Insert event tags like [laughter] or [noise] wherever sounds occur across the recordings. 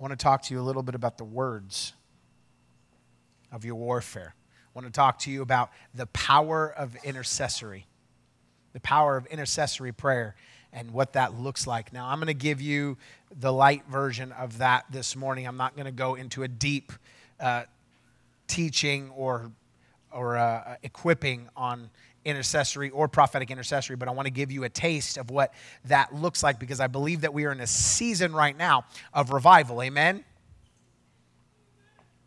I want to talk to you a little bit about the words of your warfare. I want to talk to you about the power of intercessory, the power of intercessory prayer, and what that looks like. Now, I'm going to give you the light version of that this morning. I'm not going to go into a deep uh, teaching or, or uh, equipping on intercessory or prophetic intercessory, but I want to give you a taste of what that looks like because I believe that we are in a season right now of revival. Amen?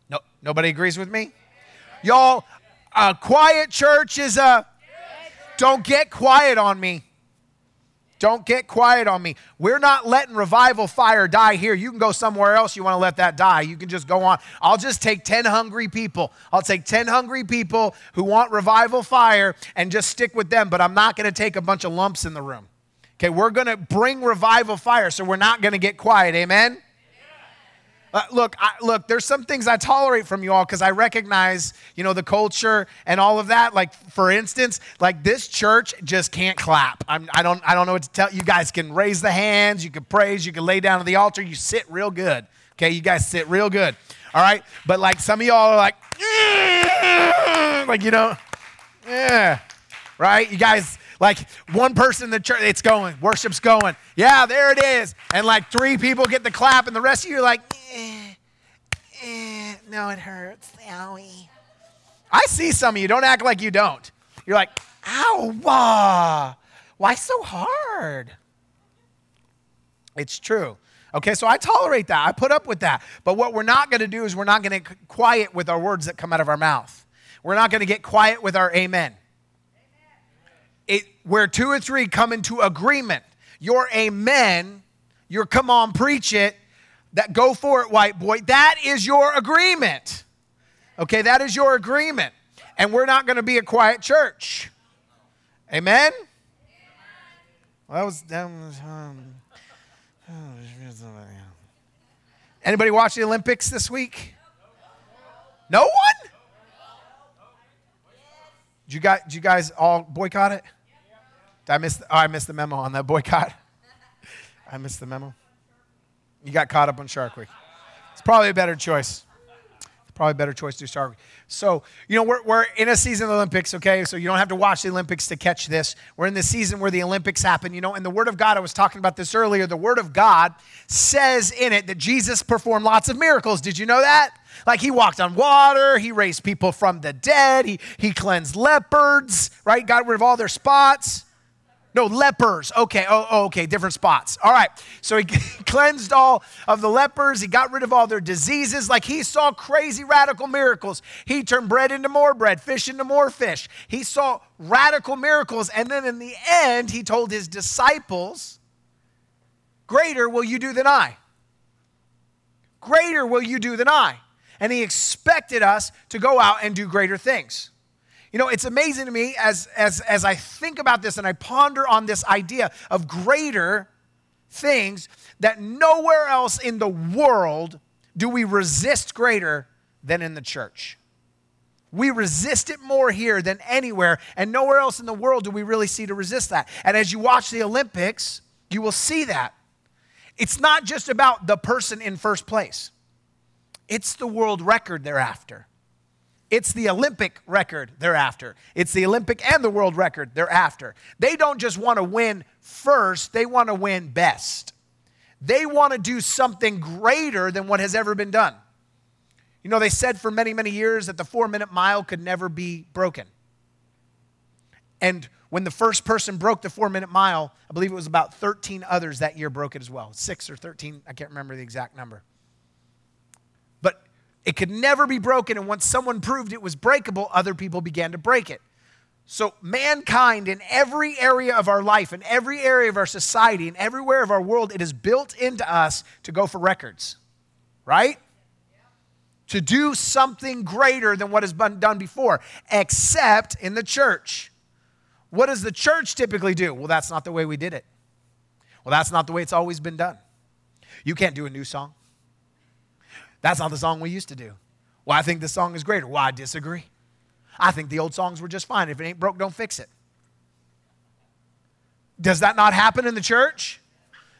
No, nobody agrees with me? Y'all, a quiet church is a. Don't get quiet on me. Don't get quiet on me. We're not letting revival fire die here. You can go somewhere else. You want to let that die. You can just go on. I'll just take 10 hungry people. I'll take 10 hungry people who want revival fire and just stick with them, but I'm not going to take a bunch of lumps in the room. Okay, we're going to bring revival fire, so we're not going to get quiet. Amen? Uh, look, I, look. There's some things I tolerate from you all because I recognize, you know, the culture and all of that. Like, for instance, like this church just can't clap. I'm, I don't, I don't know what to tell you. Guys can raise the hands, you can praise, you can lay down at the altar. You sit real good. Okay, you guys sit real good. All right, but like some of y'all are like, like you know, yeah, right. You guys like one person in the church, it's going, worship's going. Yeah, there it is. And like three people get the clap, and the rest of you are like, eh, eh, no, it hurts. Owie. I see some of you. Don't act like you don't. You're like, ow, wah. Why so hard? It's true. Okay, so I tolerate that. I put up with that. But what we're not going to do is we're not going to quiet with our words that come out of our mouth. We're not going to get quiet with our amen where two or three come into agreement, your amen, your come on, preach it, that go for it, white boy, that is your agreement. Okay, that is your agreement. And we're not going to be a quiet church. Amen? Well, that was, um, Anybody watch the Olympics this week? No one? Did you guys, did you guys all boycott it? Did I miss? Oh, I missed the memo on that boycott. [laughs] I missed the memo. You got caught up on Shark Week. It's probably a better choice. It's probably a better choice to do Shark Week. So, you know, we're, we're in a season of the Olympics, okay? So you don't have to watch the Olympics to catch this. We're in the season where the Olympics happen. You know, in the Word of God, I was talking about this earlier. The Word of God says in it that Jesus performed lots of miracles. Did you know that? Like he walked on water, he raised people from the dead, he, he cleansed leopards, right? Got rid of all their spots. No, lepers. Okay. Oh, oh, okay. Different spots. All right. So he [laughs] cleansed all of the lepers. He got rid of all their diseases. Like he saw crazy radical miracles. He turned bread into more bread, fish into more fish. He saw radical miracles. And then in the end, he told his disciples, Greater will you do than I. Greater will you do than I. And he expected us to go out and do greater things. You know, it's amazing to me as, as, as I think about this and I ponder on this idea of greater things that nowhere else in the world do we resist greater than in the church. We resist it more here than anywhere, and nowhere else in the world do we really see to resist that. And as you watch the Olympics, you will see that. It's not just about the person in first place, it's the world record thereafter. It's the Olympic record they're after. It's the Olympic and the world record they're after. They don't just want to win first, they want to win best. They want to do something greater than what has ever been done. You know, they said for many, many years that the four minute mile could never be broken. And when the first person broke the four minute mile, I believe it was about 13 others that year broke it as well. Six or 13, I can't remember the exact number. It could never be broken. And once someone proved it was breakable, other people began to break it. So, mankind in every area of our life, in every area of our society, in everywhere of our world, it is built into us to go for records, right? To do something greater than what has been done before, except in the church. What does the church typically do? Well, that's not the way we did it. Well, that's not the way it's always been done. You can't do a new song. That's not the song we used to do. Well, I think this song is greater. Well, I disagree. I think the old songs were just fine. If it ain't broke, don't fix it. Does that not happen in the church?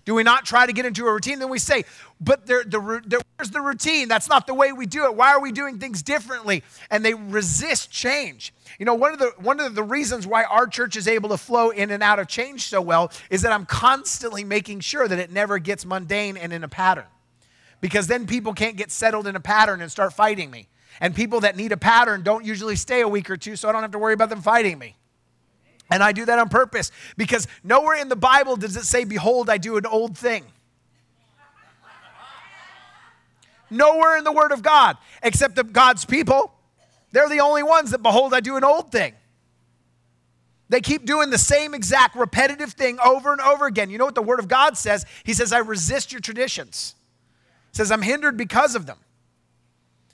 Do we not try to get into a routine? Then we say, but there, the, there, where's the routine? That's not the way we do it. Why are we doing things differently? And they resist change. You know, one of the one of the reasons why our church is able to flow in and out of change so well is that I'm constantly making sure that it never gets mundane and in a pattern. Because then people can't get settled in a pattern and start fighting me. And people that need a pattern don't usually stay a week or two, so I don't have to worry about them fighting me. And I do that on purpose because nowhere in the Bible does it say, Behold, I do an old thing. Nowhere in the Word of God, except that God's people, they're the only ones that, Behold, I do an old thing. They keep doing the same exact repetitive thing over and over again. You know what the Word of God says? He says, I resist your traditions. Says, I'm hindered because of them.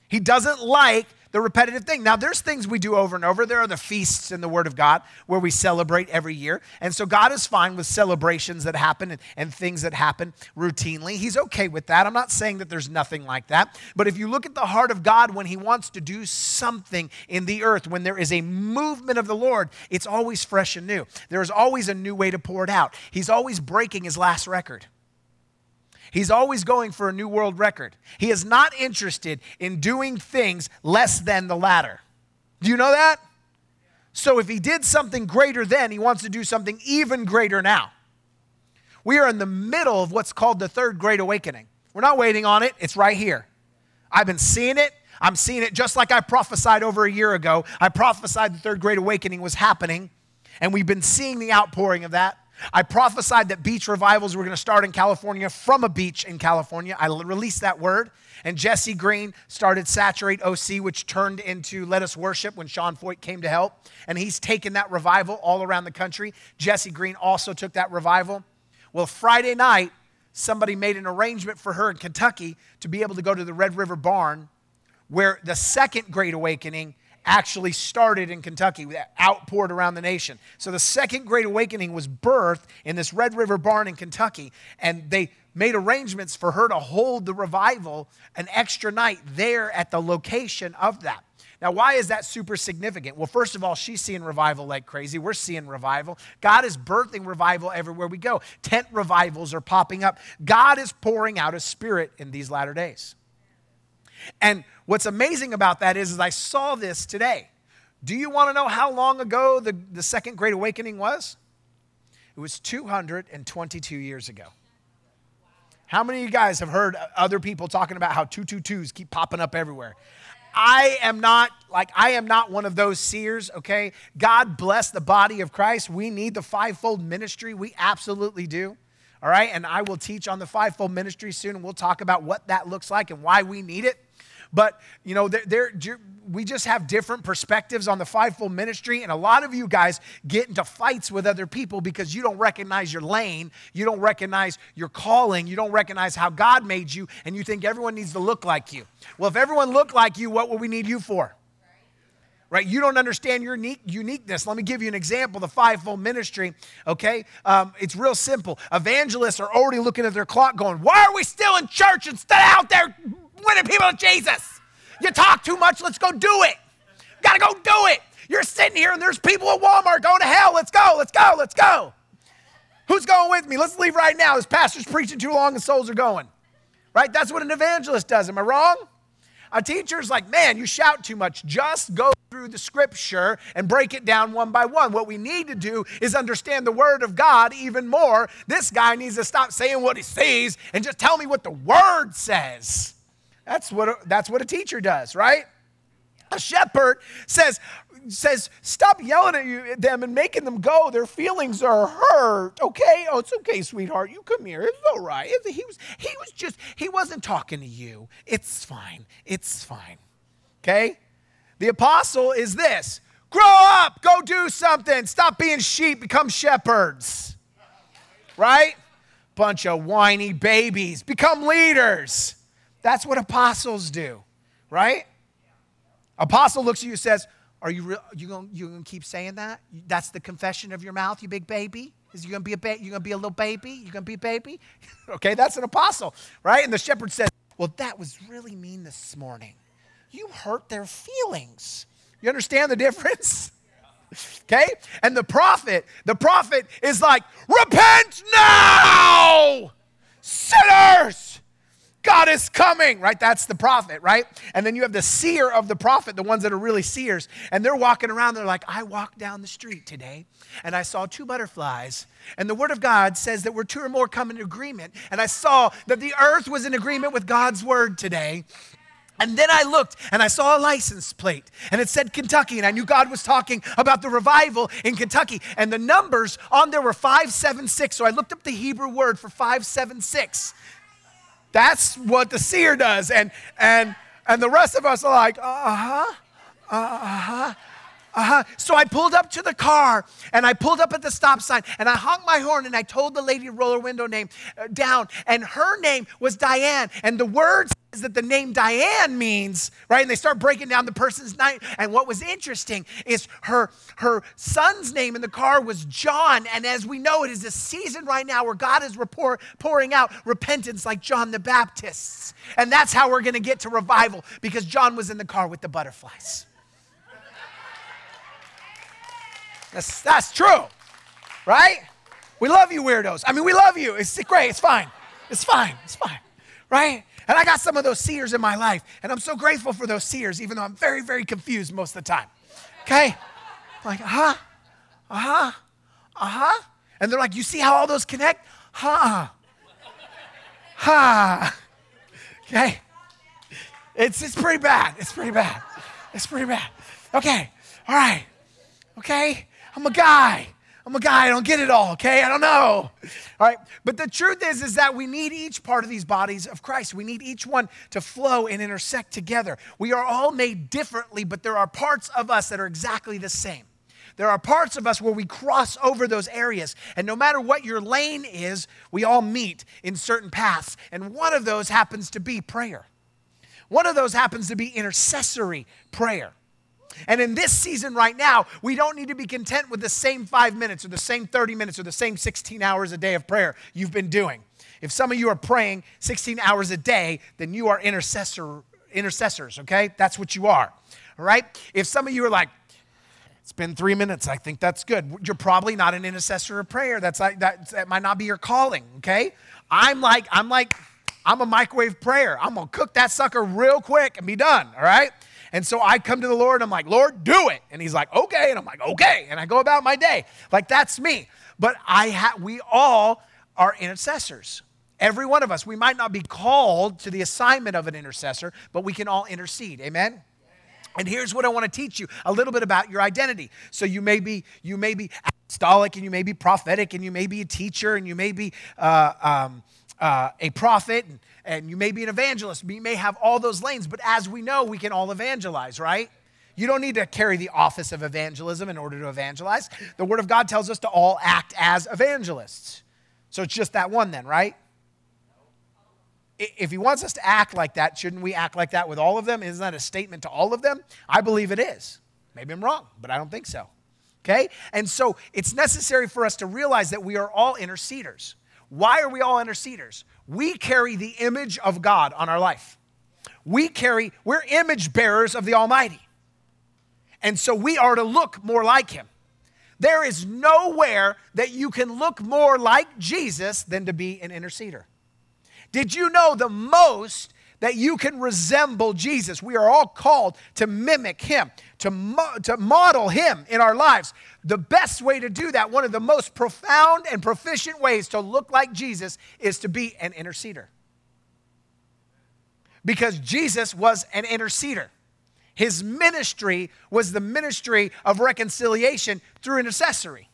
He doesn't like the repetitive thing. Now, there's things we do over and over. There are the feasts in the Word of God where we celebrate every year. And so God is fine with celebrations that happen and, and, things that happen routinely. He's okay with that. I'm not saying that there's nothing like that. But if you look at the heart of God when He wants to do something in the earth, when there is a movement of the Lord, it's always fresh and new. There is always a new way to pour it out. He's always breaking His last record. He's always going for a new world record. He is not interested in doing things less than the latter. Do you know that? So if he did something greater then, he wants to do something even greater now. We are in the middle of what's called the third great awakening. We're not waiting on it, it's right here. I've been seeing it. I'm seeing it just like I prophesied over a year ago. I prophesied the third great awakening was happening, and we've been seeing the outpouring of that. I prophesied that beach revivals were going to start in California from a beach in California. I released that word. And Jessi Green started Saturate OC, which turned into Let Us Worship when Sean Feucht came to help. And he's taken that revival all around the country. Jessi Green also took that revival. Well, Friday night, somebody made an arrangement for her in Kentucky to be able to go to the Red River Barn, where the second Great Awakening actually started in Kentucky, outpoured around the nation. So the second Great Awakening was birthed in this Red River barn in Kentucky, and they made arrangements for her to hold the revival an extra night there at the location of that. Now, why is that super significant? Well, first of all, she's seeing revival like crazy. We're seeing revival. God is birthing revival everywhere we go. Tent revivals are popping up. God is pouring out a spirit in these latter days. And what's amazing about that is, is I saw this today. Do you want to know how long ago the, the Second Great Awakening was? It was 222 years ago. How many of you guys have heard other people talking about how 222s keep popping up everywhere? I am not like I am not one of those seers, okay? God bless the body of Christ. We need the fivefold ministry. We absolutely do. All right? And I will teach on the fivefold ministry soon and we'll talk about what that looks like and why we need it. But, you know, they're, they're, we just have different perspectives on the fivefold ministry. And a lot of you guys get into fights with other people because you don't recognize your lane, you don't recognize your calling, you don't recognize how God made you, and you think everyone needs to look like you. Well, if everyone looked like you, what would we need you for? right? You don't understand your uniqueness. Let me give you an example the fivefold ministry, okay? Um, it's real simple. Evangelists are already looking at their clock going, Why are we still in church instead of out there winning people to Jesus. You talk too much, let's go do it. Gotta go do it. You're sitting here and there's people at Walmart going to hell. Let's go, let's go, let's go. Who's going with me? Let's leave right now. This pastor's preaching too long and souls are going. Right? That's what an evangelist does. Am I wrong? A teacher's like, man, you shout too much. Just go through the scripture and break it down one by one. What we need to do is understand the word of God even more. This guy needs to stop saying what he sees and just tell me what the word says. That's what a, that's what a teacher does, right? A shepherd says, says, stop yelling at you, them and making them go. Their feelings are hurt. Okay, oh, it's okay, sweetheart. You come here. It's all right. he was, he was just, he wasn't talking to you. It's fine. It's fine. Okay. The apostle is this: grow up, go do something. Stop being sheep, become shepherds. Right? Bunch of whiny babies. Become leaders. That's what apostles do, right? Apostle looks at you and says, Are you, re- you going you gonna keep saying that? That's the confession of your mouth, you big baby? Is you gonna be a ba- you gonna be a little baby? You gonna be a baby? [laughs] okay, that's an apostle, right? And the shepherd says, Well, that was really mean this morning. You hurt their feelings. You understand the difference? [laughs] okay? And the prophet, the prophet is like, Repent now! sinners. God is coming, right? That's the prophet, right? And then you have the seer of the prophet, the ones that are really seers. And they're walking around, they're like, I walked down the street today and I saw two butterflies. And the word of God says that we're two or more come in agreement. And I saw that the earth was in agreement with God's word today. And then I looked and I saw a license plate and it said Kentucky. And I knew God was talking about the revival in Kentucky. And the numbers on there were 576. So I looked up the Hebrew word for 576. That's what the seer does. And, and, and the rest of us are like, uh huh, uh huh. Uh-huh. So I pulled up to the car and I pulled up at the stop sign and I honked my horn and I told the lady to roll her window name uh, down. And her name was Diane. And the word says that the name Diane means right? And they start breaking down the person's name. And what was interesting is her her son's name in the car was John. And as we know it is a season right now where God is pouring out repentance like John the Baptist and that's how we're going to get to revival because John was in the car with the butterflies. That's, that's true, right? We love you, weirdos. I mean, we love you. It's great. It's fine. It's fine. It's fine, right? And I got some of those seers in my life, and I'm so grateful for those seers, even though I'm very, very confused most of the time. Okay? Like, uh huh, uh huh, uh huh. And they're like, you see how all those connect? Huh. Huh. Okay? It's, it's pretty bad. It's pretty bad. It's pretty bad. Okay. All right. Okay? I'm a guy. I'm a guy. I don't get it all, okay? I don't know. All right. But the truth is, is that we need each part of these bodies of Christ. We need each one to flow and intersect together. We are all made differently, but there are parts of us that are exactly the same. There are parts of us where we cross over those areas. And no matter what your lane is, we all meet in certain paths. And one of those happens to be prayer. One of those happens to be intercessory prayer. And in this season right now, we don't need to be content with the same five minutes or the same 30 minutes or the same 16 hours a day of prayer you've been doing. If some of you are praying 16 hours a day, then you are intercessor, intercessors, okay? That's what you are, all right? If some of you are like, it's been three minutes. I think that's good. You're probably not an intercessor of prayer. That's like that, that might not be your calling. Okay. I'm like I'm like I'm a microwave prayer. I'm gonna cook that sucker real quick and be done. All right. And so I come to the Lord, and I'm like, Lord, do it. And he's like, okay. And I'm like, okay. And I go about my day. Like that's me. But I ha- we all are intercessors. Every one of us. We might not be called to the assignment of an intercessor, but we can all intercede. Amen? And here's what I want to teach you a little bit about your identity. So you may be you may be apostolic and you may be prophetic and you may be a teacher and you may be uh, um, uh, a prophet and, and you may be an evangelist. You may have all those lanes, but as we know, we can all evangelize, right? You don't need to carry the office of evangelism in order to evangelize. The Word of God tells us to all act as evangelists. So it's just that one, then, right? If He wants us to act like that, shouldn't we act like that with all of them? Isn't that a statement to all of them? I believe it is. Maybe I'm wrong, but I don't think so. Okay? And so it's necessary for us to realize that we are all interceders. Why are we all interceders? We carry the image of God on our life. We carry, we're image bearers of the Almighty. And so we are to look more like Him. There is nowhere that you can look more like Jesus than to be an interceder. Did you know the most that you can resemble Jesus. We are all called to mimic him, to, mo- to model him in our lives. The best way to do that, one of the most profound and proficient ways to look like Jesus, is to be an interceder. Because Jesus was an interceder. His ministry was the ministry of reconciliation through intercessory.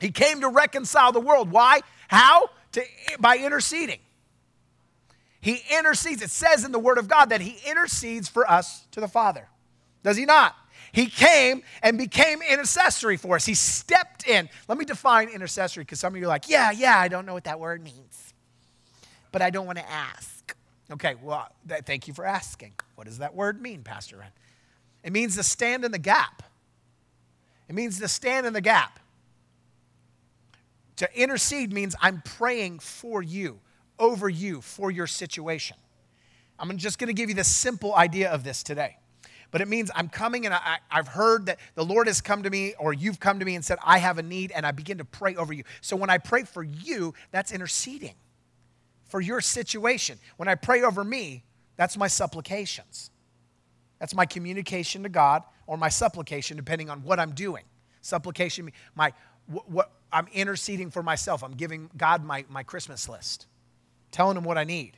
He came to reconcile the world. Why? How? To, by interceding. He intercedes. It says in the Word of God that He intercedes for us to the Father. Does He not? He came and became intercessory for us. He stepped in. Let me define intercessory because some of you are like, yeah, yeah, I don't know what that word means, but I don't want to ask. Okay, well, th- thank you for asking. What does that word mean, Pastor Ren? It means to stand in the gap. It means to stand in the gap. To intercede means I'm praying for you over you for your situation. I'm just going to give you the simple idea of this today. But it means I'm coming and I, have heard that the Lord has come to me or you've come to me and said, I have a need, and I begin to pray over you. So when I pray for you, that's interceding. for your situation. When I pray over me, that's my supplications. That's my communication to God or my supplication, depending on what I'm doing. Supplication, my what, what I'm interceding for myself. I'm giving God my, my Christmas list, telling him what I need,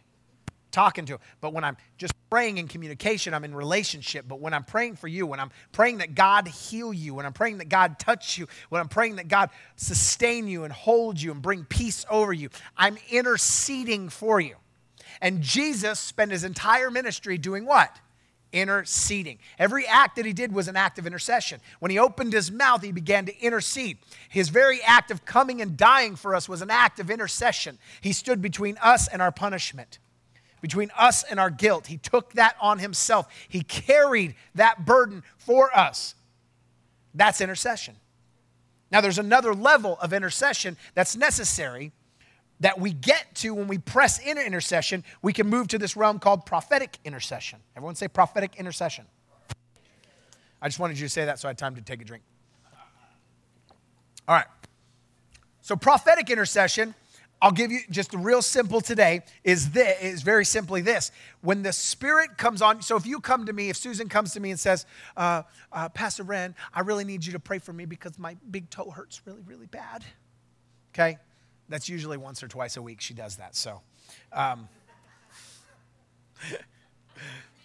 talking to him. But when I'm just praying in communication, I'm in relationship. But when I'm praying for you, when I'm praying that God heal you, when I'm praying that God touch you, when I'm praying that God sustain you and hold you and bring peace over you, I'm interceding for you. And Jesus spent his entire ministry doing what? Interceding. Every act that he did was an act of intercession. When he opened his mouth, he began to intercede. His very act of coming and dying for us was an act of intercession. He stood between us and our punishment, between us and our guilt. He took that on himself, he carried that burden for us. That's intercession. Now, there's another level of intercession that's necessary that we get to when we press in intercession, we can move to this realm called prophetic intercession. Everyone say prophetic intercession. I just wanted you to say that so I had time to take a drink. All right. So prophetic intercession, I'll give you just a real simple today is this is very simply this. When the Spirit comes on, so if you come to me, if Susan comes to me and says, uh, uh, Pastor Ren, I really need you to pray for me because my big toe hurts really, really bad. Okay? That's usually once or twice a week she does that. So, um, [laughs]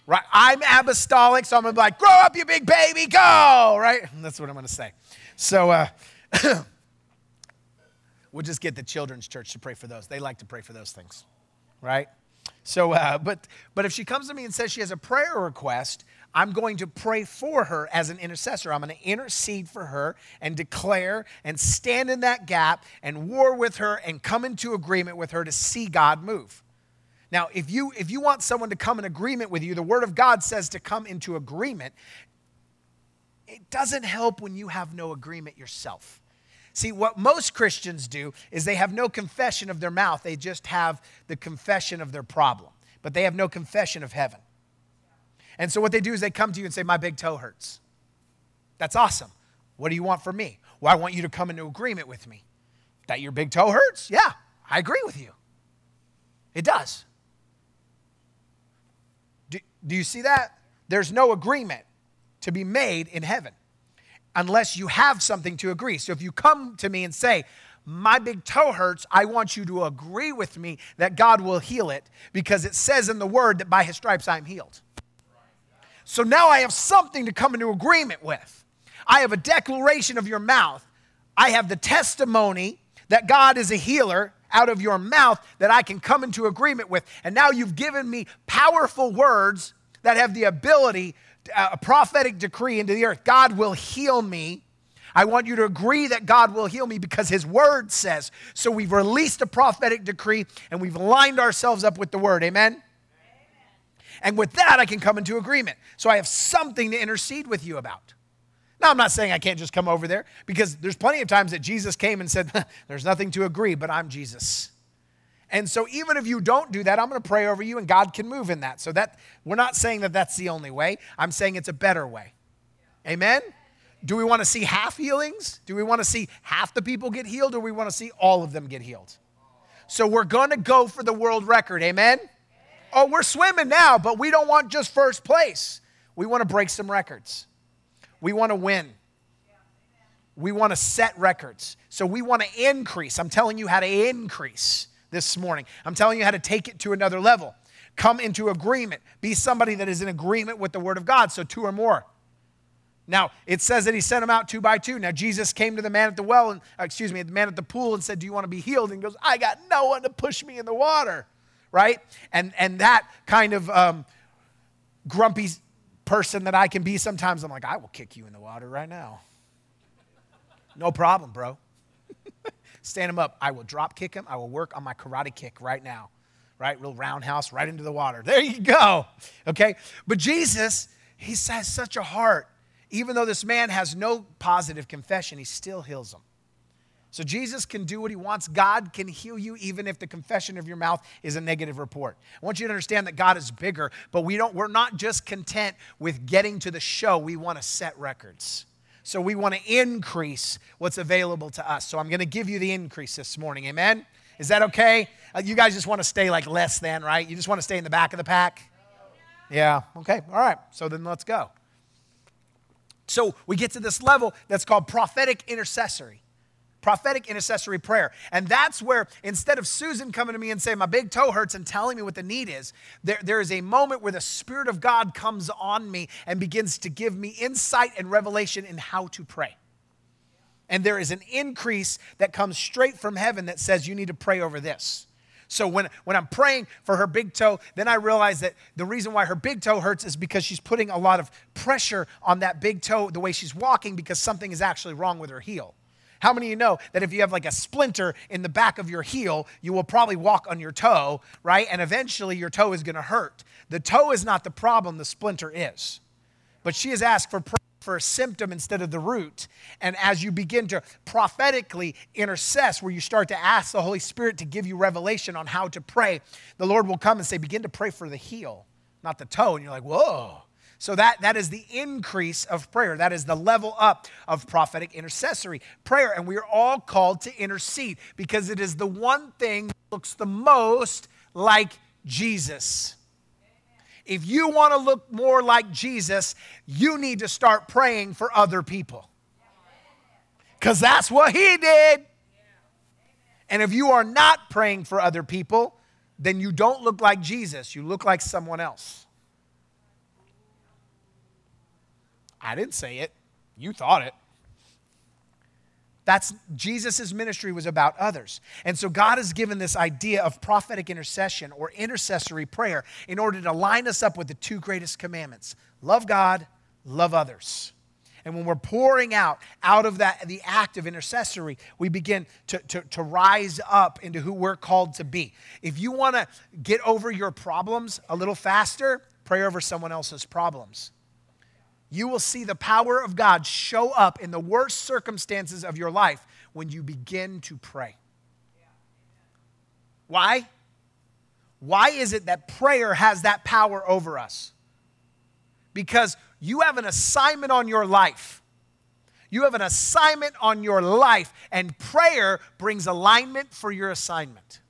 right? I'm apostolic, so I'm gonna be like, grow up, you big baby, go, right? That's what I'm gonna say. So, uh, [laughs] we'll just get the children's church to pray for those. They like to pray for those things, right? So, uh, but but if she comes to me and says she has a prayer request, I'm going to pray for her as an intercessor. I'm going to intercede for her and declare and stand in that gap and war with her and come into agreement with her to see God move. Now, if you if you want someone to come in agreement with you, the word of God says to come into agreement. It doesn't help when you have no agreement yourself. See, what most Christians do is they have no confession of their mouth, they just have the confession of their problem, but they have no confession of heaven. And so what they do is they come to you and say, My big toe hurts. That's awesome. What do you want from me? Well, I want you to come into agreement with me. That your big toe hurts? Yeah, I agree with you. It does. Do, do you see that? There's no agreement to be made in heaven unless you have something to agree. So if you come to me and say, my big toe hurts, I want you to agree with me that God will heal it because it says in the word that by his stripes I am healed. So now I have something to come into agreement with. I have a declaration of your mouth. I have the testimony that God is a healer out of your mouth that I can come into agreement with. And now you've given me powerful words that have the ability, uh, a prophetic decree into the earth. God will heal me. I want you to agree that God will heal me because His word says. So we've released a prophetic decree and we've lined ourselves up with the word. Amen? And with that, I can come into agreement. So I have something to intercede with you about. Now, I'm not saying I can't just come over there because there's plenty of times that Jesus came and said, [laughs] There's nothing to agree, but I'm Jesus. And so, even if you don't do that, I'm going to pray over you and God can move in that. So, that we're not saying that that's the only way. I'm saying it's a better way. Amen? Do we want to see half healings? Do we want to see half the people get healed or we want to see all of them get healed? So, we're going to go for the world record. Amen? Oh, we're swimming now, but we don't want just first place. We want to break some records. We want to win. We want to set records. So we want to increase. I'm telling you how to increase this morning. I'm telling you how to take it to another level. Come into agreement. Be somebody that is in agreement with the word of God. So two or more. Now, it says that he sent them out two by two. Now, Jesus came to the man at the well, and, uh, excuse me, the man at the pool and said, Do you want to be healed? And he goes, I got no one to push me in the water right? And, and that kind of um, grumpy person that I can be sometimes, I'm like, I will kick you in the water right now. No problem, bro. [laughs] Stand him up. I will drop kick him. I will work on my karate kick right now. Right? Real roundhouse right into the water. There you go. Okay? But Jesus, he has such a heart. Even though this man has no positive confession, he still heals him. So Jesus can do what he wants. God can heal you even if the confession of your mouth is a negative report. I want you to understand that God is bigger, but we don't we're not just content with getting to the show. We want to set records. So we want to increase what's available to us. So I'm going to give you the increase this morning. Amen. Is that okay? Uh, you guys just want to stay like less than, right? You just want to stay in the back of the pack? Yeah, okay, all right. So then let's go. So we get to this level that's called prophetic intercessory. Prophetic intercessory prayer. And that's where instead of Susan coming to me and saying, My big toe hurts and telling me what the need is, there, there is a moment where the Spirit of God comes on me and begins to give me insight and revelation in how to pray. And there is an increase that comes straight from heaven that says, You need to pray over this. So when, when I'm praying for her big toe, then I realize that the reason why her big toe hurts is because she's putting a lot of pressure on that big toe the way she's walking because something is actually wrong with her heel. How many of you know that if you have like a splinter in the back of your heel, you will probably walk on your toe, right? And eventually your toe is going to hurt. The toe is not the problem, the splinter is. But she has asked for prayer for a symptom instead of the root. And as you begin to prophetically intercess, where you start to ask the Holy Spirit to give you revelation on how to pray, the Lord will come and say, Begin to pray for the heel, not the toe. And you're like, Whoa. So that, that is the increase of prayer. That is the level up of prophetic intercessory prayer. And we are all called to intercede because it is the one thing that looks the most like Jesus. If you want to look more like Jesus, you need to start praying for other people. Because that's what he did. And if you are not praying for other people, then you don't look like Jesus. You look like someone else. I didn't say it, you thought it. That's Jesus' ministry was about others. And so God has given this idea of prophetic intercession or intercessory prayer in order to line us up with the two greatest commandments love God, love others. And when we're pouring out, out of that, the act of intercessory, we begin to, to, to rise up into who we're called to be. If you want to get over your problems a little faster, pray over someone else's problems you will see the power of God show up in the worst circumstances of your life when you begin to pray. Why? Why is it that prayer has that power over us? Because you have an assignment on your life. You have an assignment on your life, and prayer brings alignment for your assignment.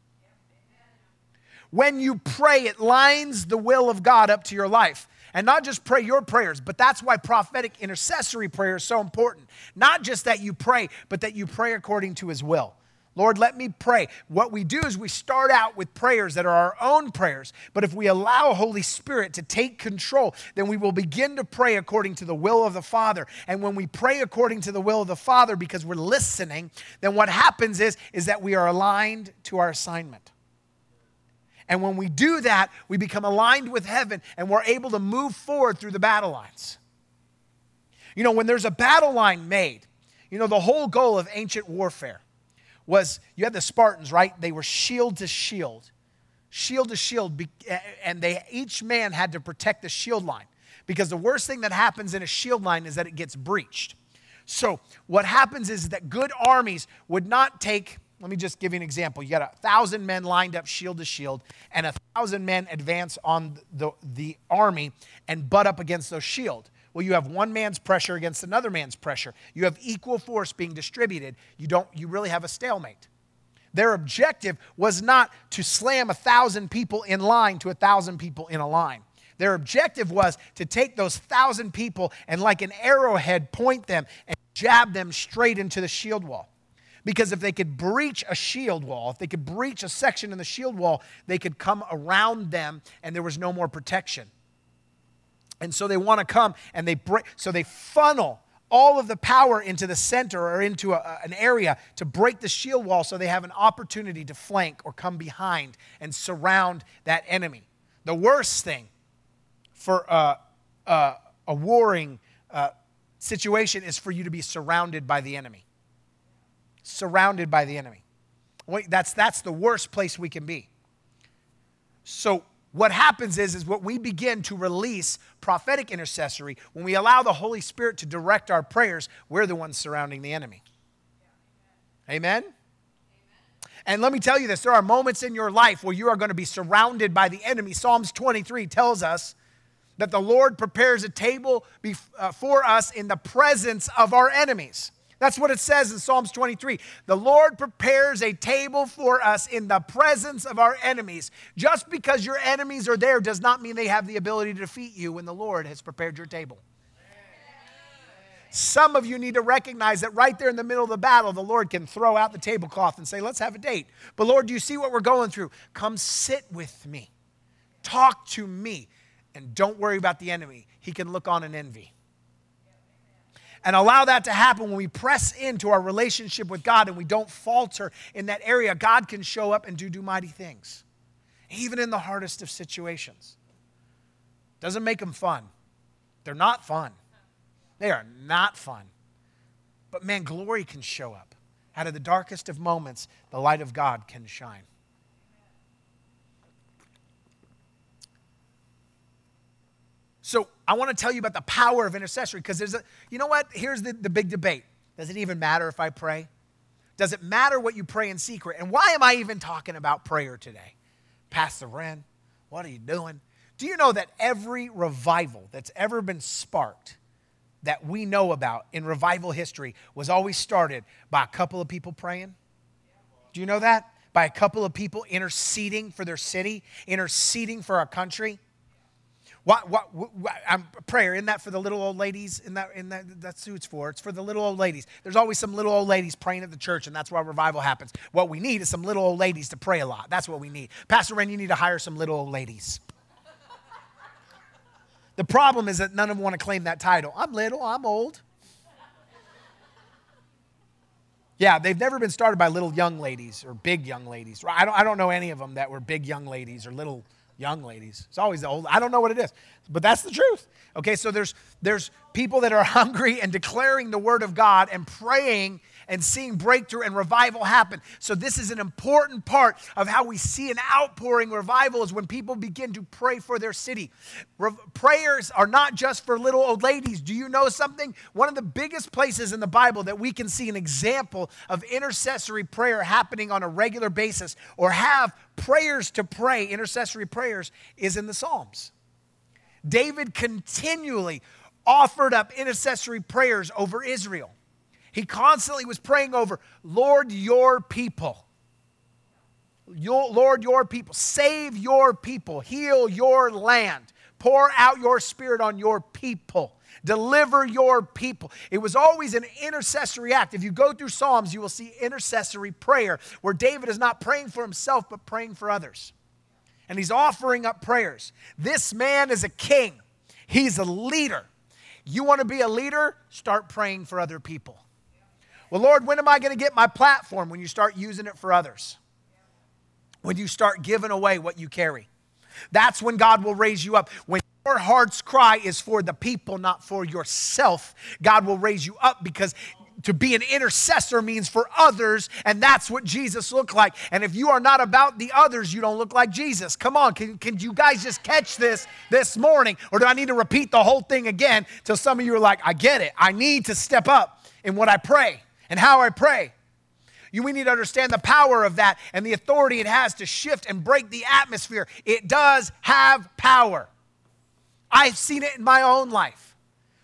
When you pray, it lines the will of God up to your life. And not just pray your prayers, but that's why prophetic intercessory prayer is so important. Not just that you pray, but that you pray according to his will. Lord, let me pray. What we do is we start out with prayers that are our own prayers. But if we allow Holy Spirit to take control, then we will begin to pray according to the will of the Father. And when we pray according to the will of the Father because we're listening, then what happens is, is that we are aligned to our assignment. And when we do that, we become aligned with heaven and we're able to move forward through the battle lines. You know, when there's a battle line made, you know, the whole goal of ancient warfare was you had the Spartans, right? They were shield to shield, shield to shield, and they each man had to protect the shield line because the worst thing that happens in a shield line is that it gets breached. So, what happens is that good armies would not take let me just give you an example. You got a thousand men lined up shield to shield, and a thousand men advance on the, the army and butt up against those shield. Well, you have one man's pressure against another man's pressure. You have equal force being distributed. You don't you really have a stalemate. Their objective was not to slam a thousand people in line to a thousand people in a line. Their objective was to take those thousand people and, like an arrowhead, point them and jab them straight into the shield wall. Because if they could breach a shield wall, if they could breach a section in the shield wall, they could come around them and there was no more protection. And so they want to come and they break, so they funnel all of the power into the center or into a, an area to break the shield wall so they have an opportunity to flank or come behind and surround that enemy. The worst thing for uh, uh, a warring uh, situation is for you to be surrounded by the enemy surrounded by the enemy. That's, that's the worst place we can be. So, what happens is, is what we begin to release prophetic intercessory, when we allow the Holy Spirit to direct our prayers, we're the ones surrounding the enemy. Amen? And let me tell you this there are moments in your life where you are going to be surrounded by the enemy. Psalms 23 tells us that the Lord prepares a table uh, us in the presence of our enemies. That's what it says in Psalms 23. The Lord prepares a table for us in the presence of our enemies. Just because your enemies are there does not mean they have the ability to defeat you when the Lord has prepared your table. Some of you need to recognize that right there in the middle of the battle, the Lord can throw out the tablecloth and say, Let's have a date. But Lord, do you see what we're going through? Come sit with me, talk to me, and don't worry about the enemy. He can look on and envy and allow that to happen when we press into our relationship with God and we don't falter in that area, God can show up and do, do mighty things, even in the hardest of situations. Doesn't make them fun. They're not fun. They are not fun. But man, glory can show up. Out of the darkest of moments, the light of God can shine. So I want to tell you about the power of intercessory because there's a, you know what? Here's the, the big debate. Does it even matter if I pray? Does it matter what you pray in secret? And why am I even talking about prayer today? Pastor Ren, what are you doing? Do you know that every revival that's ever been sparked that we know about in revival history was always started by a couple of people praying? Do you know that? By a couple of people interceding for their city, interceding for our country. What, what, what, I'm um, prayer, isn't that for the little old ladies? In that, in that, that's who it's for. It's for the little old ladies. There's always some little old ladies praying at the church, and that's why revival happens. What we need is some little old ladies to pray a lot. That's what we need. Pastor Ren, you need to hire some little old ladies. the problem is that none of them want to claim that title. I'm little, I'm old. Yeah, they've never been started by little young ladies or big young ladies. I don't, I don't know any of them that were big young ladies or little young ladies. It's always the old. I don't know what it is, but that's the truth. Okay, so there's there's people that are [laughs] hungry and declaring the word of God and praying and seeing breakthrough and revival happen. So this is an important part of how we see an outpouring revival is when people begin to pray for their city. Re- prayers are not just for little old ladies. Do you know something? One of the biggest places in the Bible that we can see an example of intercessory prayer happening on a regular basis or have prayers to pray, intercessory prayers, is in the Psalms. David continually offered up intercessory prayers over Israel. He constantly was praying over, Lord, your people. Lord, your people. Save your people. Heal your land. Pour out your spirit on your people. Deliver your people. It was always an intercessory act. If you go through Psalms, you will see intercessory prayer where David is not praying for himself, but praying for others. And he's offering up prayers. This man is a king, he's a leader. You want to be a leader? Start praying for other people. Well, Lord, when am I going to get my platform? When you start using it for others. When you start giving away what you carry. That's when God will raise you up. When your heart's cry is for the people, not for yourself, God will raise you up because to be an intercessor means for others, and that's what Jesus looked like. And if you are not about the others, you don't look like Jesus. Come on, can, can you guys just catch this this morning? Or do I need to repeat the whole thing again till some of you are like, I get it. I need to step up in what I pray and how I pray. You, we need to understand the power of that and the authority it has to shift and break the atmosphere. It does have power. I've seen it in my own life.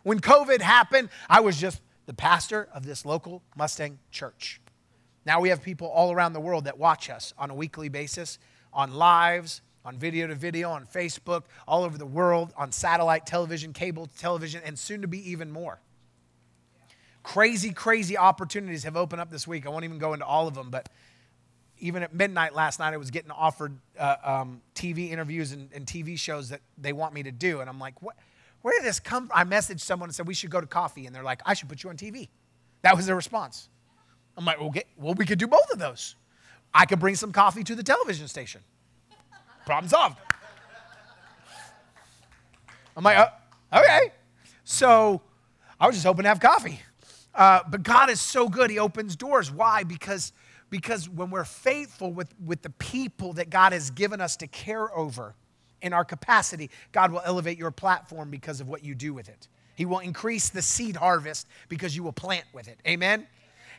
When COVID happened, I was just the pastor of this local Mustang church. Now we have people all around the world that watch us on a weekly basis, on lives, on video to video, on Facebook, all over the world, on satellite television, cable television, and soon to be even more. Crazy, crazy opportunities have opened up this week. I won't even go into all of them, but even at midnight last night, I was getting offered uh, um, TV interviews and, and TV shows that they want me to do. And I'm like, what? Where did this come from? I messaged someone and said, we should go to coffee. And they're like, I should put you on TV. That was their response. I'm like, okay, well, we could do both of those. I could bring some coffee to the television station. Problem solved. I'm like, uh, okay. So I was just hoping to have coffee. Uh, but God is so good, He opens doors. Why? Because, because when we're faithful with, with the people that God has given us to care over in our capacity, God will elevate your platform because of what you do with it. He will increase the seed harvest because you will plant with it. Amen?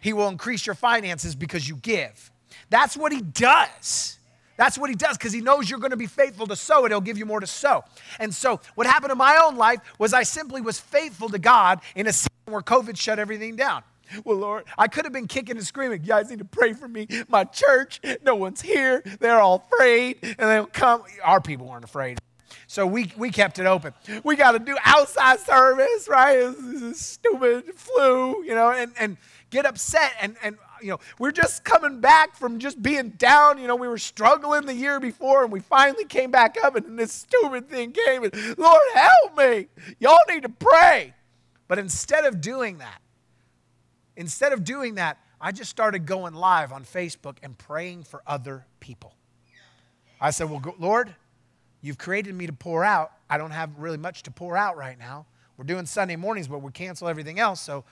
He will increase your finances because you give. That's what He does. That's what he does because he knows you're going to be faithful to sow it. He'll give you more to sow. And so, what happened in my own life was I simply was faithful to God in a season where COVID shut everything down. Well, Lord, I could have been kicking and screaming. You guys need to pray for me. My church, no one's here. They're all afraid. And they'll come. Our people weren't afraid. So we, we kept it open. We got to do outside service, right? It's, stupid flu, you know, and, and get upset. And, and, you know, we're just coming back from just being down. You know, we were struggling the year before and we finally came back up and this stupid thing came. And Lord, help me. Y'all need to pray. But instead of doing that, instead of doing that, I just started going live on Facebook and praying for other people. I said, Well, Lord, You've created me to pour out. I don't have really much to pour out right now. We're doing Sunday mornings, but we cancel everything else, so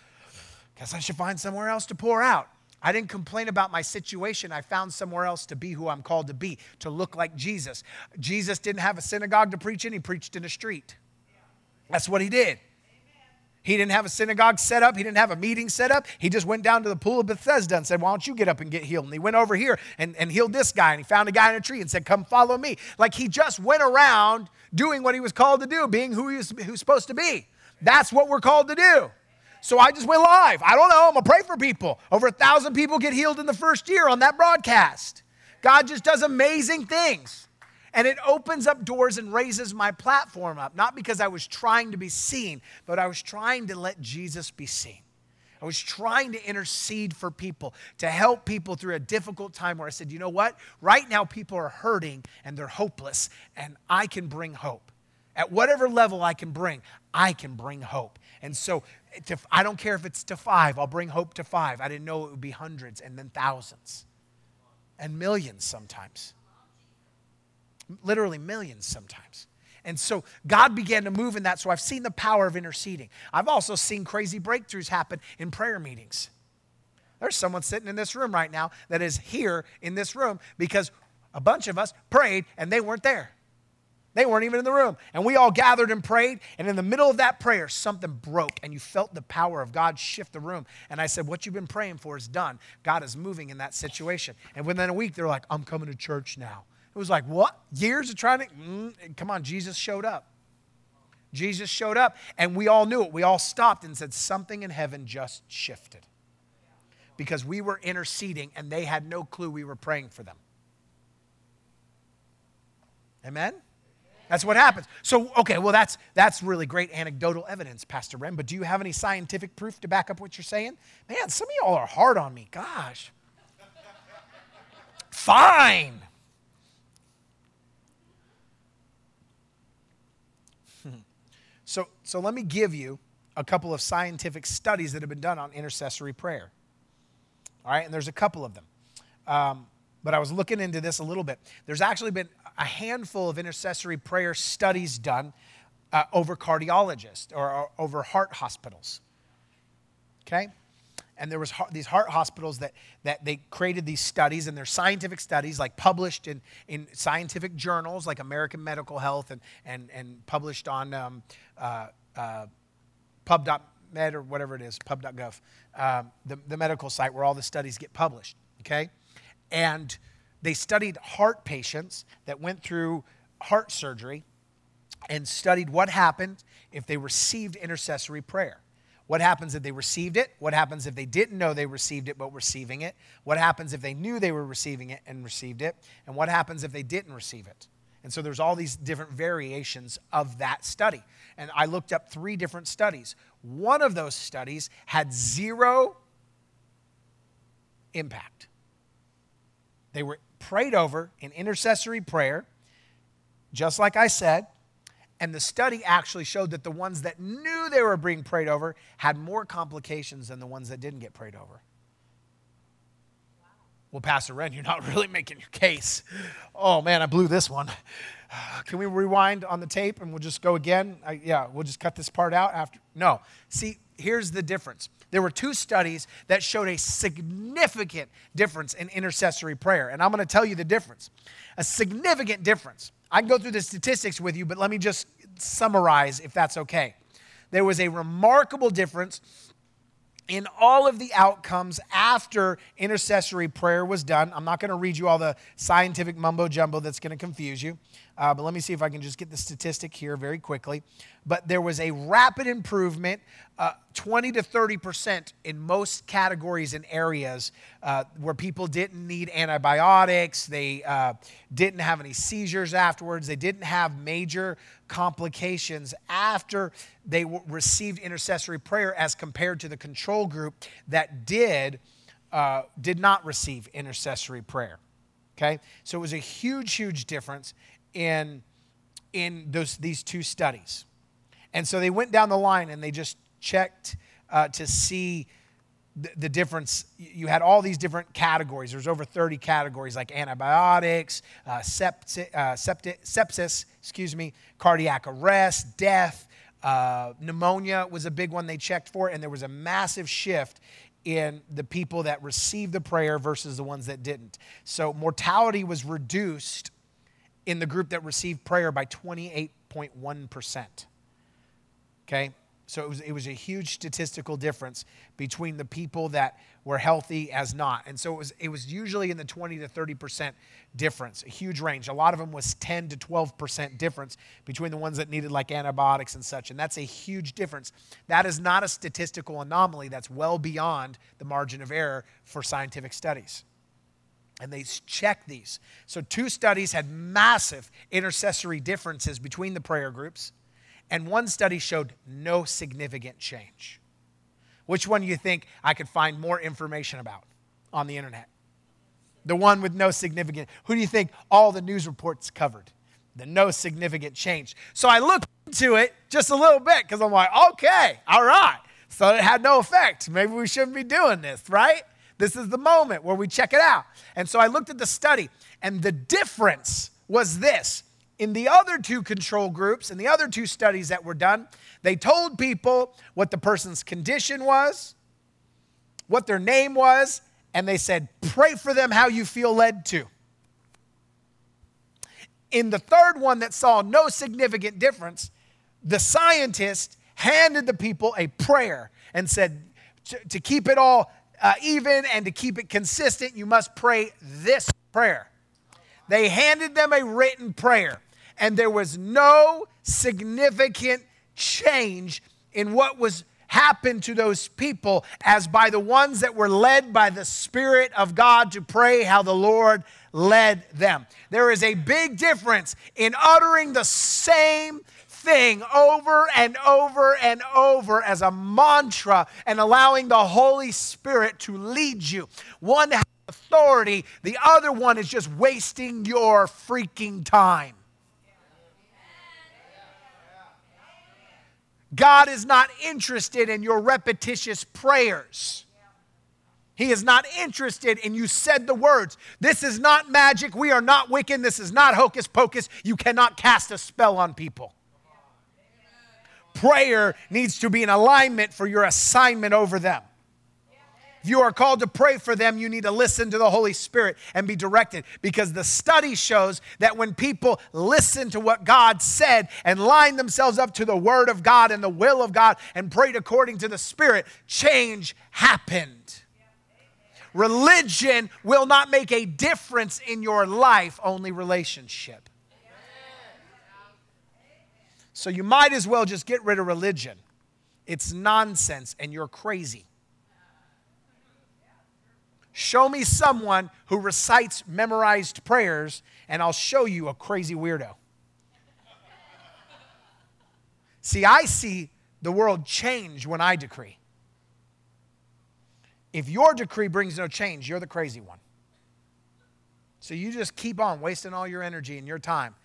guess I should find somewhere else to pour out. I didn't complain about my situation. I found somewhere else to be who I'm called to be, to look like Jesus. Jesus didn't have a synagogue to preach in, he preached in a street. That's what he did. He didn't have a synagogue set up. He didn't have a meeting set up. He just went down to the pool of Bethesda and said, Why don't you get up and get healed? And he went over here and, and healed this guy. And he found a guy in a tree and said, Come follow me. Like he just went around doing what he was called to do, being who he was, who's supposed to be. That's what we're called to do. So I just went live. I don't know. I'm going to pray for people. Over a thousand people get healed in the first year on that broadcast. God just does amazing things. And it opens up doors and raises my platform up, not because I was trying to be seen, but I was trying to let Jesus be seen. I was trying to intercede for people, to help people through a difficult time where I said, you know what? Right now, people are hurting and they're hopeless, and I can bring hope. At whatever level I can bring, I can bring hope. And so eh, to, I don't care if it's to five, I'll bring hope to five. I didn't know it would be hundreds and then thousands and millions sometimes literally millions sometimes. And so God began to move in that. So I've seen the power of interceding. I've also seen crazy breakthroughs happen in prayer meetings. There's someone sitting in this room right now that is here in this room because a bunch of us prayed and they weren't there. They weren't even in the room. And we all gathered and prayed. And in the middle of that prayer, something broke and you felt the power of God shift the room. And I said, What you've been praying for is done. God is moving in that situation. And within a week, they're like, I'm coming to church now. It was like, what? Years of trying to, mm, come on, Jesus showed up. Jesus showed up, and we all knew it. We all stopped and said, something in heaven just shifted. Because we were interceding, and they had no clue we were praying for them. Amen? That's what happens. So, okay, well, that's, that's really great anecdotal evidence, Pastor Ren, but do you have any scientific proof to back up what you're saying? Man, some of y'all are hard on me. Gosh. Fine. So, so let me give you a couple of scientific studies that have been done on intercessory prayer. All right, and there's a couple of them. Um, but I was looking into this a little bit. There's actually been a handful of intercessory prayer studies done uh, over cardiologists or, or over heart hospitals. Okay? and there was these heart hospitals that, that they created these studies and they're scientific studies like published in, in scientific journals like american medical health and, and, and published on um, uh, uh, pub.med or whatever it is pub.gov um, the, the medical site where all the studies get published okay and they studied heart patients that went through heart surgery and studied what happened if they received intercessory prayer what happens if they received it? What happens if they didn't know they received it but receiving it? What happens if they knew they were receiving it and received it? And what happens if they didn't receive it? And so there's all these different variations of that study. And I looked up three different studies. One of those studies had zero impact. They were prayed over in intercessory prayer, just like I said, and the study actually showed that the ones that knew they were being prayed over had more complications than the ones that didn't get prayed over. Well, Pastor Ren, you're not [laughs] really making your case. Oh, man, I blew this one. [sighs] Can we rewind on the tape and we'll just go again? I, yeah, we'll just cut this part out after. No. See, here's the difference. There were two studies that showed a significant difference in intercessory prayer. And I'm going to tell you the difference. A significant difference. I can go through the statistics with you, but let me just summarize if that's okay. There was a remarkable difference in all of the outcomes after intercessory prayer was done. I'm not going to read you all the scientific mumbo jumbo that's going to confuse you. Uh, but let me see if I can just get the statistic here very quickly. But there was a rapid improvement, uh, 20 to 30% in most categories and areas uh, where people didn't need antibiotics, they uh, didn't have any seizures afterwards, they didn't have major complications after they w- received intercessory prayer as compared to the control group that did. Uh, did not receive intercessory prayer. Okay? So it was a huge, huge difference in, in those, these two studies. And so they went down the line and they just checked uh, to see the, difference. You had all these different categories. There's over 30 categories like antibiotics, uh, uh, sepsis, excuse me, cardiac arrest, death, uh, pneumonia was a big one they checked for, and there was a massive shift in the people that received the prayer versus the ones that didn't. So mortality was reduced in the group that received prayer by 28.1%. Okay? So it was, it was a huge statistical difference between the people that were healthy as not. And so it was, it was usually in the 20 to 30% difference, a huge range. A lot of them was 10 to 12% difference between the ones that needed like antibiotics and such. And that's a huge difference. That is not a statistical anomaly, that's well beyond the margin of error for scientific studies and they checked these. So, two studies had massive intercessory differences between the prayer groups, and one study showed no significant change. Which one do you think I could find more information about on the internet? The one with no significant. Who do you think all the news reports covered? The no significant change. So I looked into it just a little bit because I'm like, okay, all right. So it had no effect. Maybe we shouldn't be doing this, right? This is the moment where we check it out. And so I looked at the study, and the difference was this. In the other two control groups, in the other two studies that were done, they told people what the person's condition was, what their name was, and they said, pray for them how you feel led to. In the third one that saw no significant difference, the scientist handed the people a prayer and said, to keep it all uh, even and to keep it consistent, you must pray this prayer. They handed them a written prayer, and there was no significant change in what was happened to those people as by the ones that were led by the Spirit of God to pray how the Lord led them. There is a big difference in uttering the same thing over and over and over as a mantra and allowing the Holy Spirit to lead you. One has authority, the other one is just wasting your freaking time. God is not interested in your repetitious prayers. He is not interested in you said the words. This is not magic. We are not Wiccan. This is not hocus pocus. You cannot cast a spell on people prayer needs to be in alignment for your assignment over them. If you are called to pray for them, you need to listen to the Holy Spirit and be directed because the study shows that when people listen to what God said and line themselves up to the Word of God and the will of God and prayed according to the Spirit, change happened. Religion will not make a difference in your life, only relationship. So you might as well just get rid of religion. It's nonsense and you're crazy. Show me someone who recites memorized prayers, and I'll show you a crazy weirdo. see, I see the world change when I decree. If your decree brings no change, you're the crazy one. So you just keep on wasting all your energy and your time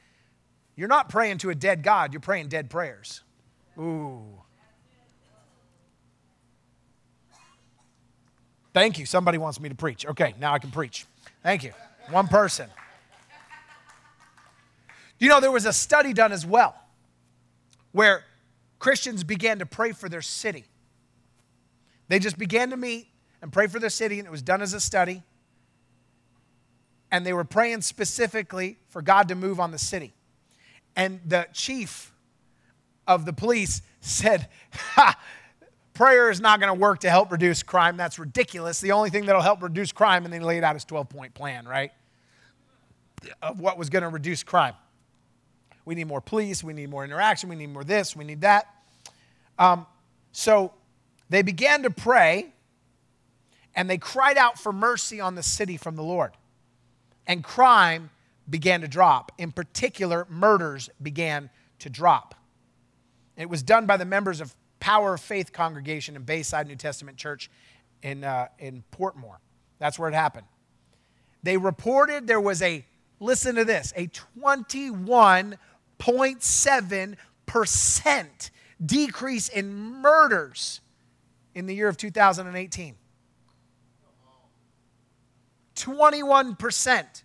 you're not praying to a dead God, you're praying dead prayers. Ooh. Thank you. Somebody wants me to preach. Okay, now I can preach. Thank you. One person. You know, there was a study done as well where Christians began to pray for their city. They just began to meet and pray for their city, and it was done as a study. And they were praying specifically for God to move on the city. And the chief of the police said, ha, prayer is not going to work to help reduce crime. That's ridiculous. The only thing that'll help reduce crime, and then he laid out his 12 point plan, right? Of what was going to reduce crime. We need more police. We need more interaction. We need more this. We need that. Um, so they began to pray and they cried out for mercy on the city from the Lord. And crime began to drop. In particular, murders began to drop. It was done by the members of Power of Faith congregation in Bayside New Testament Church in, uh, in Portmore. That's where it happened. They reported there was a, listen to this, a 21.7% decrease in murders in the year of 2018. 21%.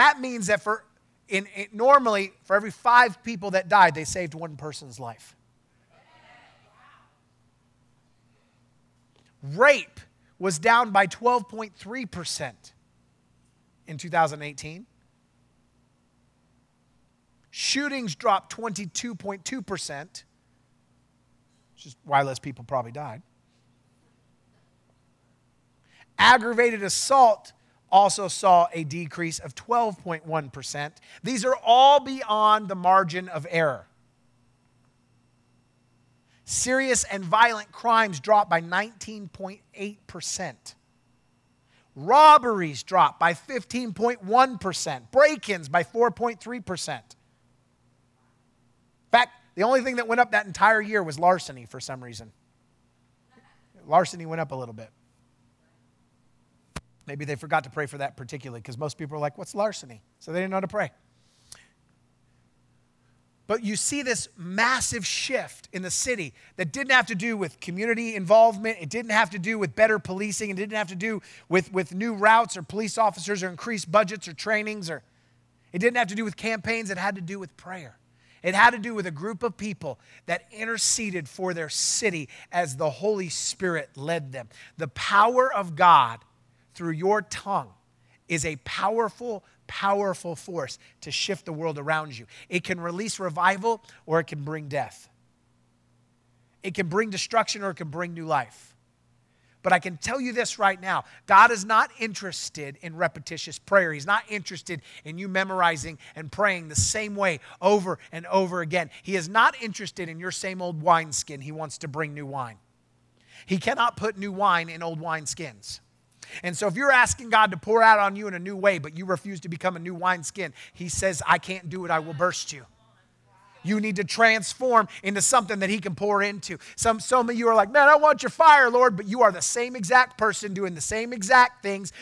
That means that for in, in, normally for every five people that died, they saved one person's life. Rape was down by 12.3% in 2018. Shootings dropped 22.2%, which is why less people probably died. Aggravated assault also saw a decrease of 12.1%. These are all beyond the margin of error. Serious and violent crimes dropped by 19.8%. Robberies dropped by 15.1%. Break ins by 4.3%. In fact, the only thing that went up that entire year was larceny for some reason. Larceny went up a little bit. Maybe they forgot to pray for that particularly because most people are like, What's larceny? So they didn't know how to pray. But you see this massive shift in the city that didn't have to do with community involvement. It didn't have to do with better policing. It didn't have to do with, with new routes or police officers or increased budgets or trainings. Or it didn't have to do with campaigns. It had to do with prayer. It had to do with a group of people that interceded for their city as the Holy Spirit led them. The power of God through your tongue is a powerful, powerful force to shift the world around you. It can release revival or it can bring death. It can bring destruction or it can bring new life. But I can tell you this right now God is not interested in repetitious prayer. He's not interested in you memorizing and praying the same way over and over again. He is not interested in your same old wineskin. He wants to bring new wine. He cannot put new wine in old wineskins. And so if you're asking God to pour out on you in a new way, but you refuse to become a new wineskin, He says, I can't do it, I will burst you. You need to transform into something that He can pour into. Some, some of you are like, man, I want your fire, Lord, but you are the same exact person doing the same exact things,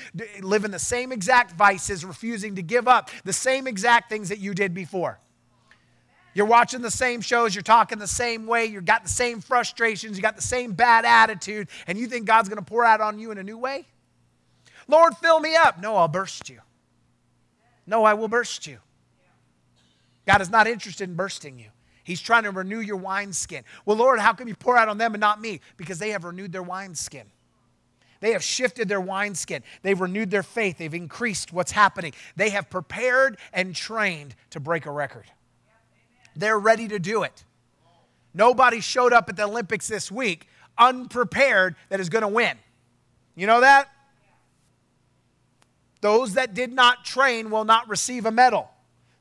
living the same exact vices, refusing to give up the same exact things that you did before. You're watching the same shows, you're talking the same way, you've got the same frustrations, you got the same bad attitude, and you think God's gonna pour out on you in a new way? Lord, fill me up. No, I'll burst you. No, I will burst you. God is not interested in bursting you. He's trying to renew your wineskin. Well, Lord, how come you pour out on them and not me? Because they have renewed their wineskin. They have shifted their wineskin. They've renewed their faith. They've increased what's happening. They have prepared and trained to break a record. They're ready to do it. Nobody showed up at the Olympics this week unprepared that is going to win. You know that? Those that did not train will not receive a medal.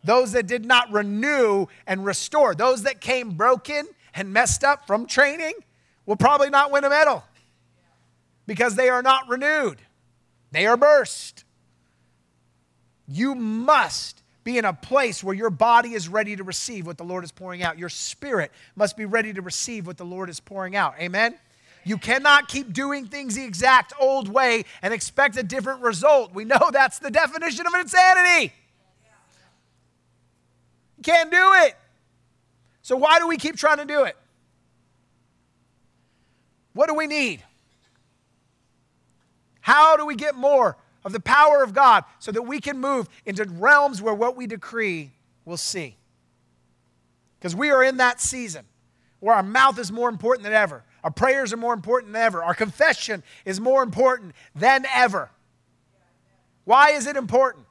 Those that did not renew and restore, those that came broken and messed up from training, will probably not win a medal because they are not renewed. They are burst. You must be in a place where your body is ready to receive what the Lord is pouring out. Your spirit must be ready to receive what the Lord is pouring out. Amen? You cannot keep doing things the exact old way and expect a different result. We know [laughs] that's the definition of insanity. You can't do it. So, why do we keep trying to do it? What do we need? How do we get more of the power of God so that we can move into realms where what we decree we'll see? Because we are in that season where our mouth is more important than ever. Our prayers are more important than ever. Our confession is more important than ever. Why is it important?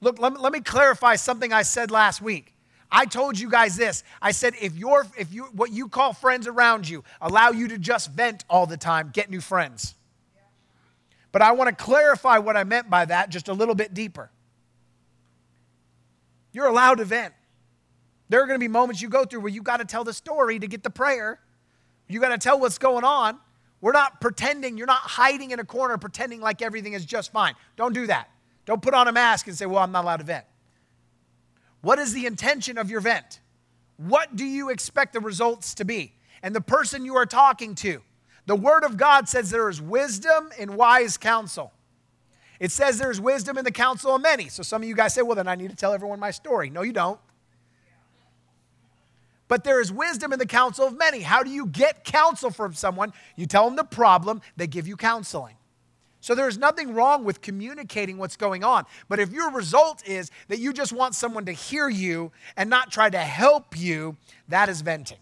Look, let me, let me clarify something I said last week. I told you guys this. I said if your if you what you call friends around you allow you to just vent all the time, get new friends. But I want to clarify what I meant by that just a little bit deeper. You're allowed to vent. There are going to be moments you go through where you got to tell the story to get the prayer. You got to tell what's going on. We're not pretending, you're not hiding in a corner pretending like everything is just fine. Don't do that. Don't put on a mask and say, Well, I'm not allowed to vent. What is the intention of your vent? What do you expect the results to be? And the person you are talking to. The Word of God says there is wisdom in wise counsel. It says there's wisdom in the counsel of many. So some of you guys say, well, then I need to tell everyone my story. No, you don't. But there is wisdom in the counsel of many. How do you get counsel from someone? You tell them the problem, they give you counseling. So there's nothing wrong with communicating what's going on. But if your result is that you just want someone to hear you and not try to help you, that is venting.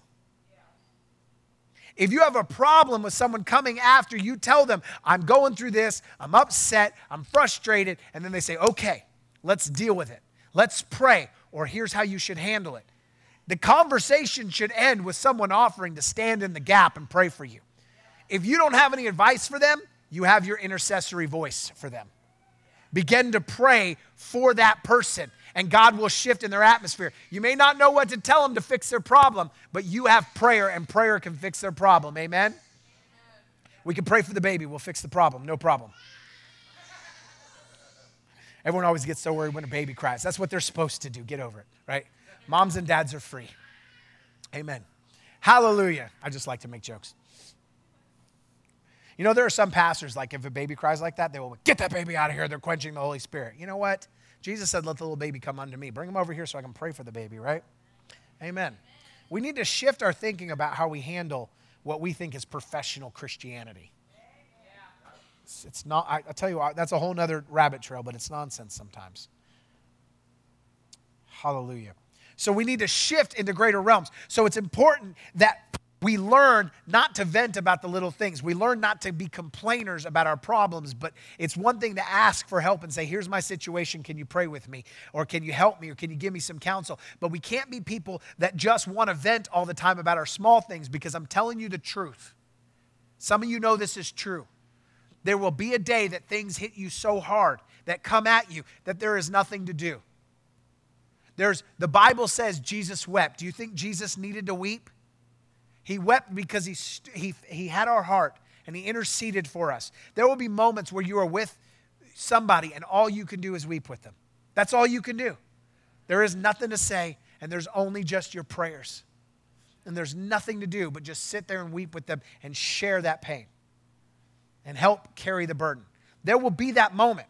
If you have a problem with someone coming after you, tell them, I'm going through this, I'm upset, I'm frustrated, and then they say, okay, let's deal with it. Let's pray, or here's how you should handle it. The conversation should end with someone offering to stand in the gap and pray for you. If you don't have any advice for them, you have your intercessory voice for them. Begin to pray for that person, and God will shift in their atmosphere. You may not know what to tell them to fix their problem, but you have prayer, and prayer can fix their problem. Amen? We can pray for the baby, we'll fix the problem, no problem. Everyone always gets so worried when a baby cries. That's what they're supposed to do. Get over it, right? Moms and dads are free. Amen. Hallelujah. I just like to make jokes. You know, there are some pastors, like if a baby cries like that, they will get that baby out of here. They're quenching the Holy Spirit. You know what? Jesus said, let the little baby come unto me. Bring him over here so I can pray for the baby, right? Amen. We need to shift our thinking about how we handle what we think is professional Christianity. It's, it's not, I, I tell you that's a whole other rabbit trail, but it's nonsense sometimes. Hallelujah. So we need to shift into greater realms. So it's important that we learn not to vent about the little things. We learn not to be complainers about our problems, but it's one thing to ask for help and say, Here's my situation. Can you pray with me? Or can you help me? Or can you give me some counsel? But we can't be people that just want to vent all the time about our small things because I'm telling you the truth. Some of you know this is true. There will be a day that things hit you so hard that come at you that there is nothing to do. There's the Bible says Jesus wept. Do you think Jesus needed to weep? He wept because he, he, he had our heart and he interceded for us. There will be moments where you are with somebody and all you can do is weep with them. That's all you can do. There is nothing to say, and there's only just your prayers. And there's nothing to do but just sit there and weep with them and share that pain and help carry the burden. There will be that moment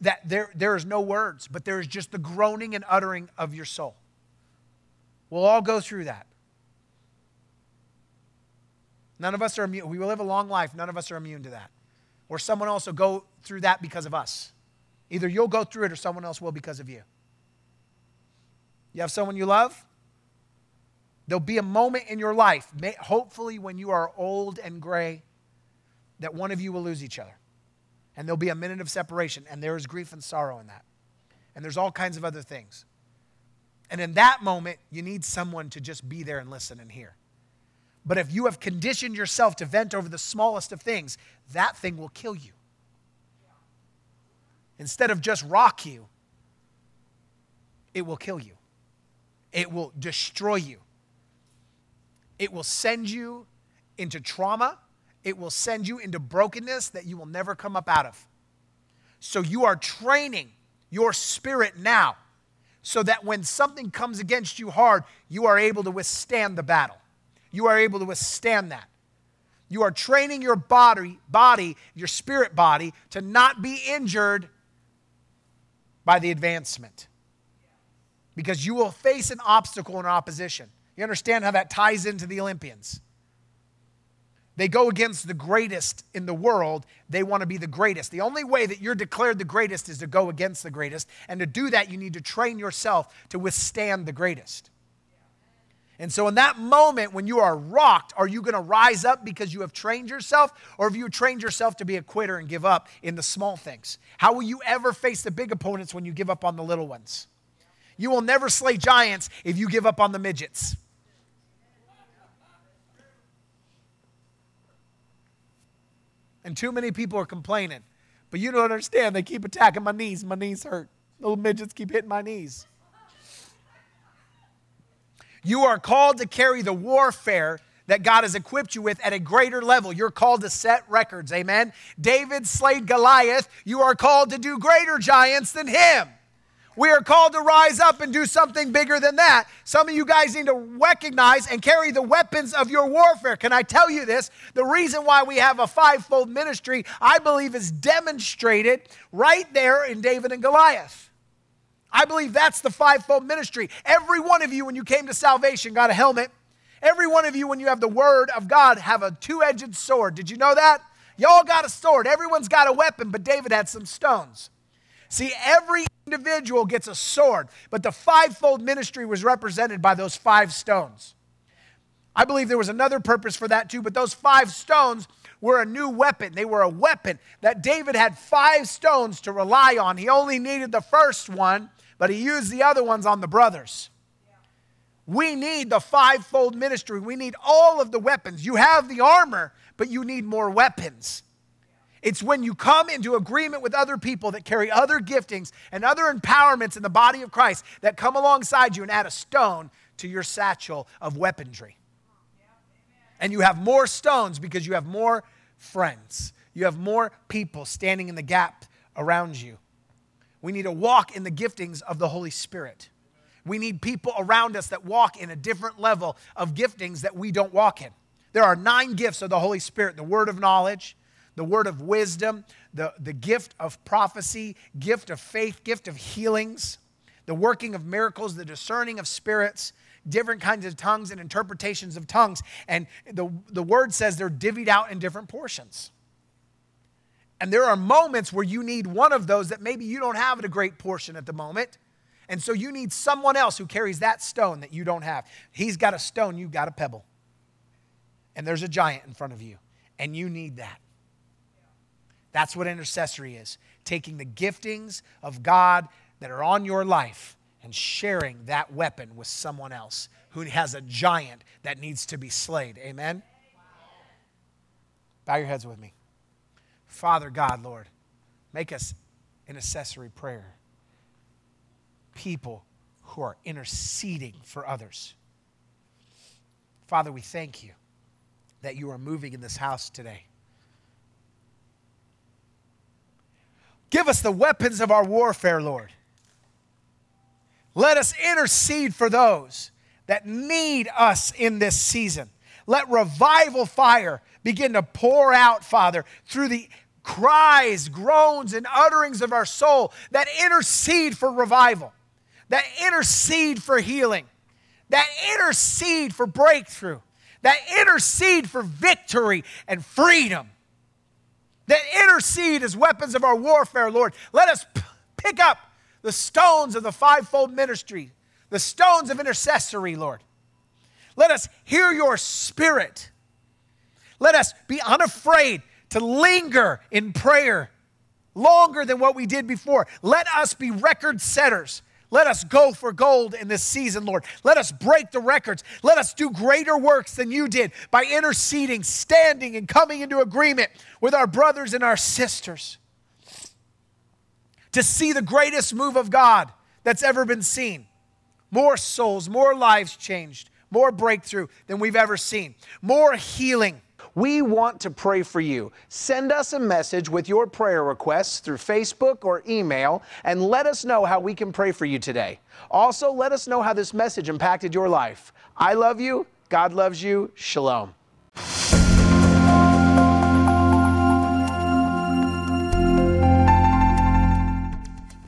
that there, there is no words, but there is just the groaning and uttering of your soul. We'll all go through that. None of us are immune. We will live a long life. None of us are immune to that. Or someone else will go through that because of us. Either you'll go through it or someone else will because of you. You have someone you love? There'll be a moment in your life, hopefully when you are old and gray, that one of you will lose each other. And there'll be a minute of separation, and there is grief and sorrow in that. And there's all kinds of other things. And in that moment, you need someone to just be there and listen and hear. But if you have conditioned yourself to vent over the smallest of things, that thing will kill you. Instead of just rock you, it will kill you. It will destroy you. It will send you into trauma. It will send you into brokenness that you will never come up out of. So you are training your spirit now so that when something comes against you hard, you are able to withstand the battle you are able to withstand that. You are training your body, body, your spirit body, to not be injured by the advancement. Because you will face an obstacle and opposition. You understand how that ties into the Olympians. They go against the greatest in the world. They want to be the greatest. The only way that you're declared the greatest is to go against the greatest. And to do that, you need to train yourself to withstand the greatest. And so, in that moment when you are rocked, are you going to rise up because you have trained yourself, or have you trained yourself to be a quitter and give up in the small things? How will you ever face the big opponents when you give up on the little ones? You will never slay giants if you give up on the midgets. And too many people are complaining. But you don't understand, they keep attacking my knees. My knees hurt. Little midgets keep hitting my knees. You are called to carry the warfare that God has equipped you with at a greater level. You're called to set records. Amen. David slayed Goliath. You are called to do greater giants than him. We are called to rise up and do something bigger than that. Some of you guys need to recognize and carry the weapons of your warfare. Can I tell you this? The reason why we have a fivefold ministry, I believe, is demonstrated right there in David and Goliath. I believe that's the fivefold ministry. Every one of you, when you came to salvation, got a helmet. Every one of you, when you have the word of God, have a two edged sword. Did you know that? Y'all got a sword. Everyone's got a weapon, but David had some stones. See, every individual gets a sword, but the fivefold ministry was represented by those five stones. I believe there was another purpose for that too, but those five stones were a new weapon. They were a weapon that David had five stones to rely on. He only needed the first one, but he used the other ones on the brothers. We need the fivefold ministry. We need all of the weapons. You have the armor, but you need more weapons. It's when you come into agreement with other people that carry other giftings and other empowerments in the body of Christ that come alongside you and add a stone to your satchel of weaponry. And you have more stones because you have more friends. You have more people standing in the gap around you. We need to walk in the giftings of the Holy Spirit. We need people around us that walk in a different level of giftings that we don't walk in. There are nine gifts of the Holy Spirit the word of knowledge, the word of wisdom, the, the gift of prophecy, gift of faith, gift of healings, the working of miracles, the discerning of spirits, different kinds of tongues and interpretations of tongues. And the, the word says they're divvied out in different portions. And there are moments where you need one of those that maybe you don't have a great portion at the moment. And so you need someone else who carries that stone that you don't have. He's got a stone, you've got a pebble. And there's a giant in front of you. And you need that. That's what intercessory is taking the giftings of God that are on your life and sharing that weapon with someone else who has a giant that needs to be slayed. Amen? Bow your heads with me. Father God, Lord, make us an intercessory prayer. People who are interceding for others. Father, we thank you that you are moving in this house today. Give us the weapons of our warfare, Lord. Let us intercede for those that need us in this season. Let revival fire begin to pour out, Father, through the cries, groans, and utterings of our soul that intercede for revival, that intercede for healing, that intercede for breakthrough, that intercede for victory and freedom that intercede as weapons of our warfare, Lord. Let us p- pick up the stones of the fivefold ministry, the stones of intercessory, Lord. Let us hear your spirit. Let us be unafraid to linger in prayer longer than what we did before. Let us be record setters let us go for gold in this season, Lord. Let us break the records. Let us do greater works than you did by interceding, standing, and coming into agreement with our brothers and our sisters to see the greatest move of God that's ever been seen. More souls, more lives changed, more breakthrough than we've ever seen, more healing we want to pray for you. Send us a message with your prayer requests through Facebook or email and let us know how we can pray for you today. Also, let us know how this message impacted your life. I love you. God loves you. Shalom.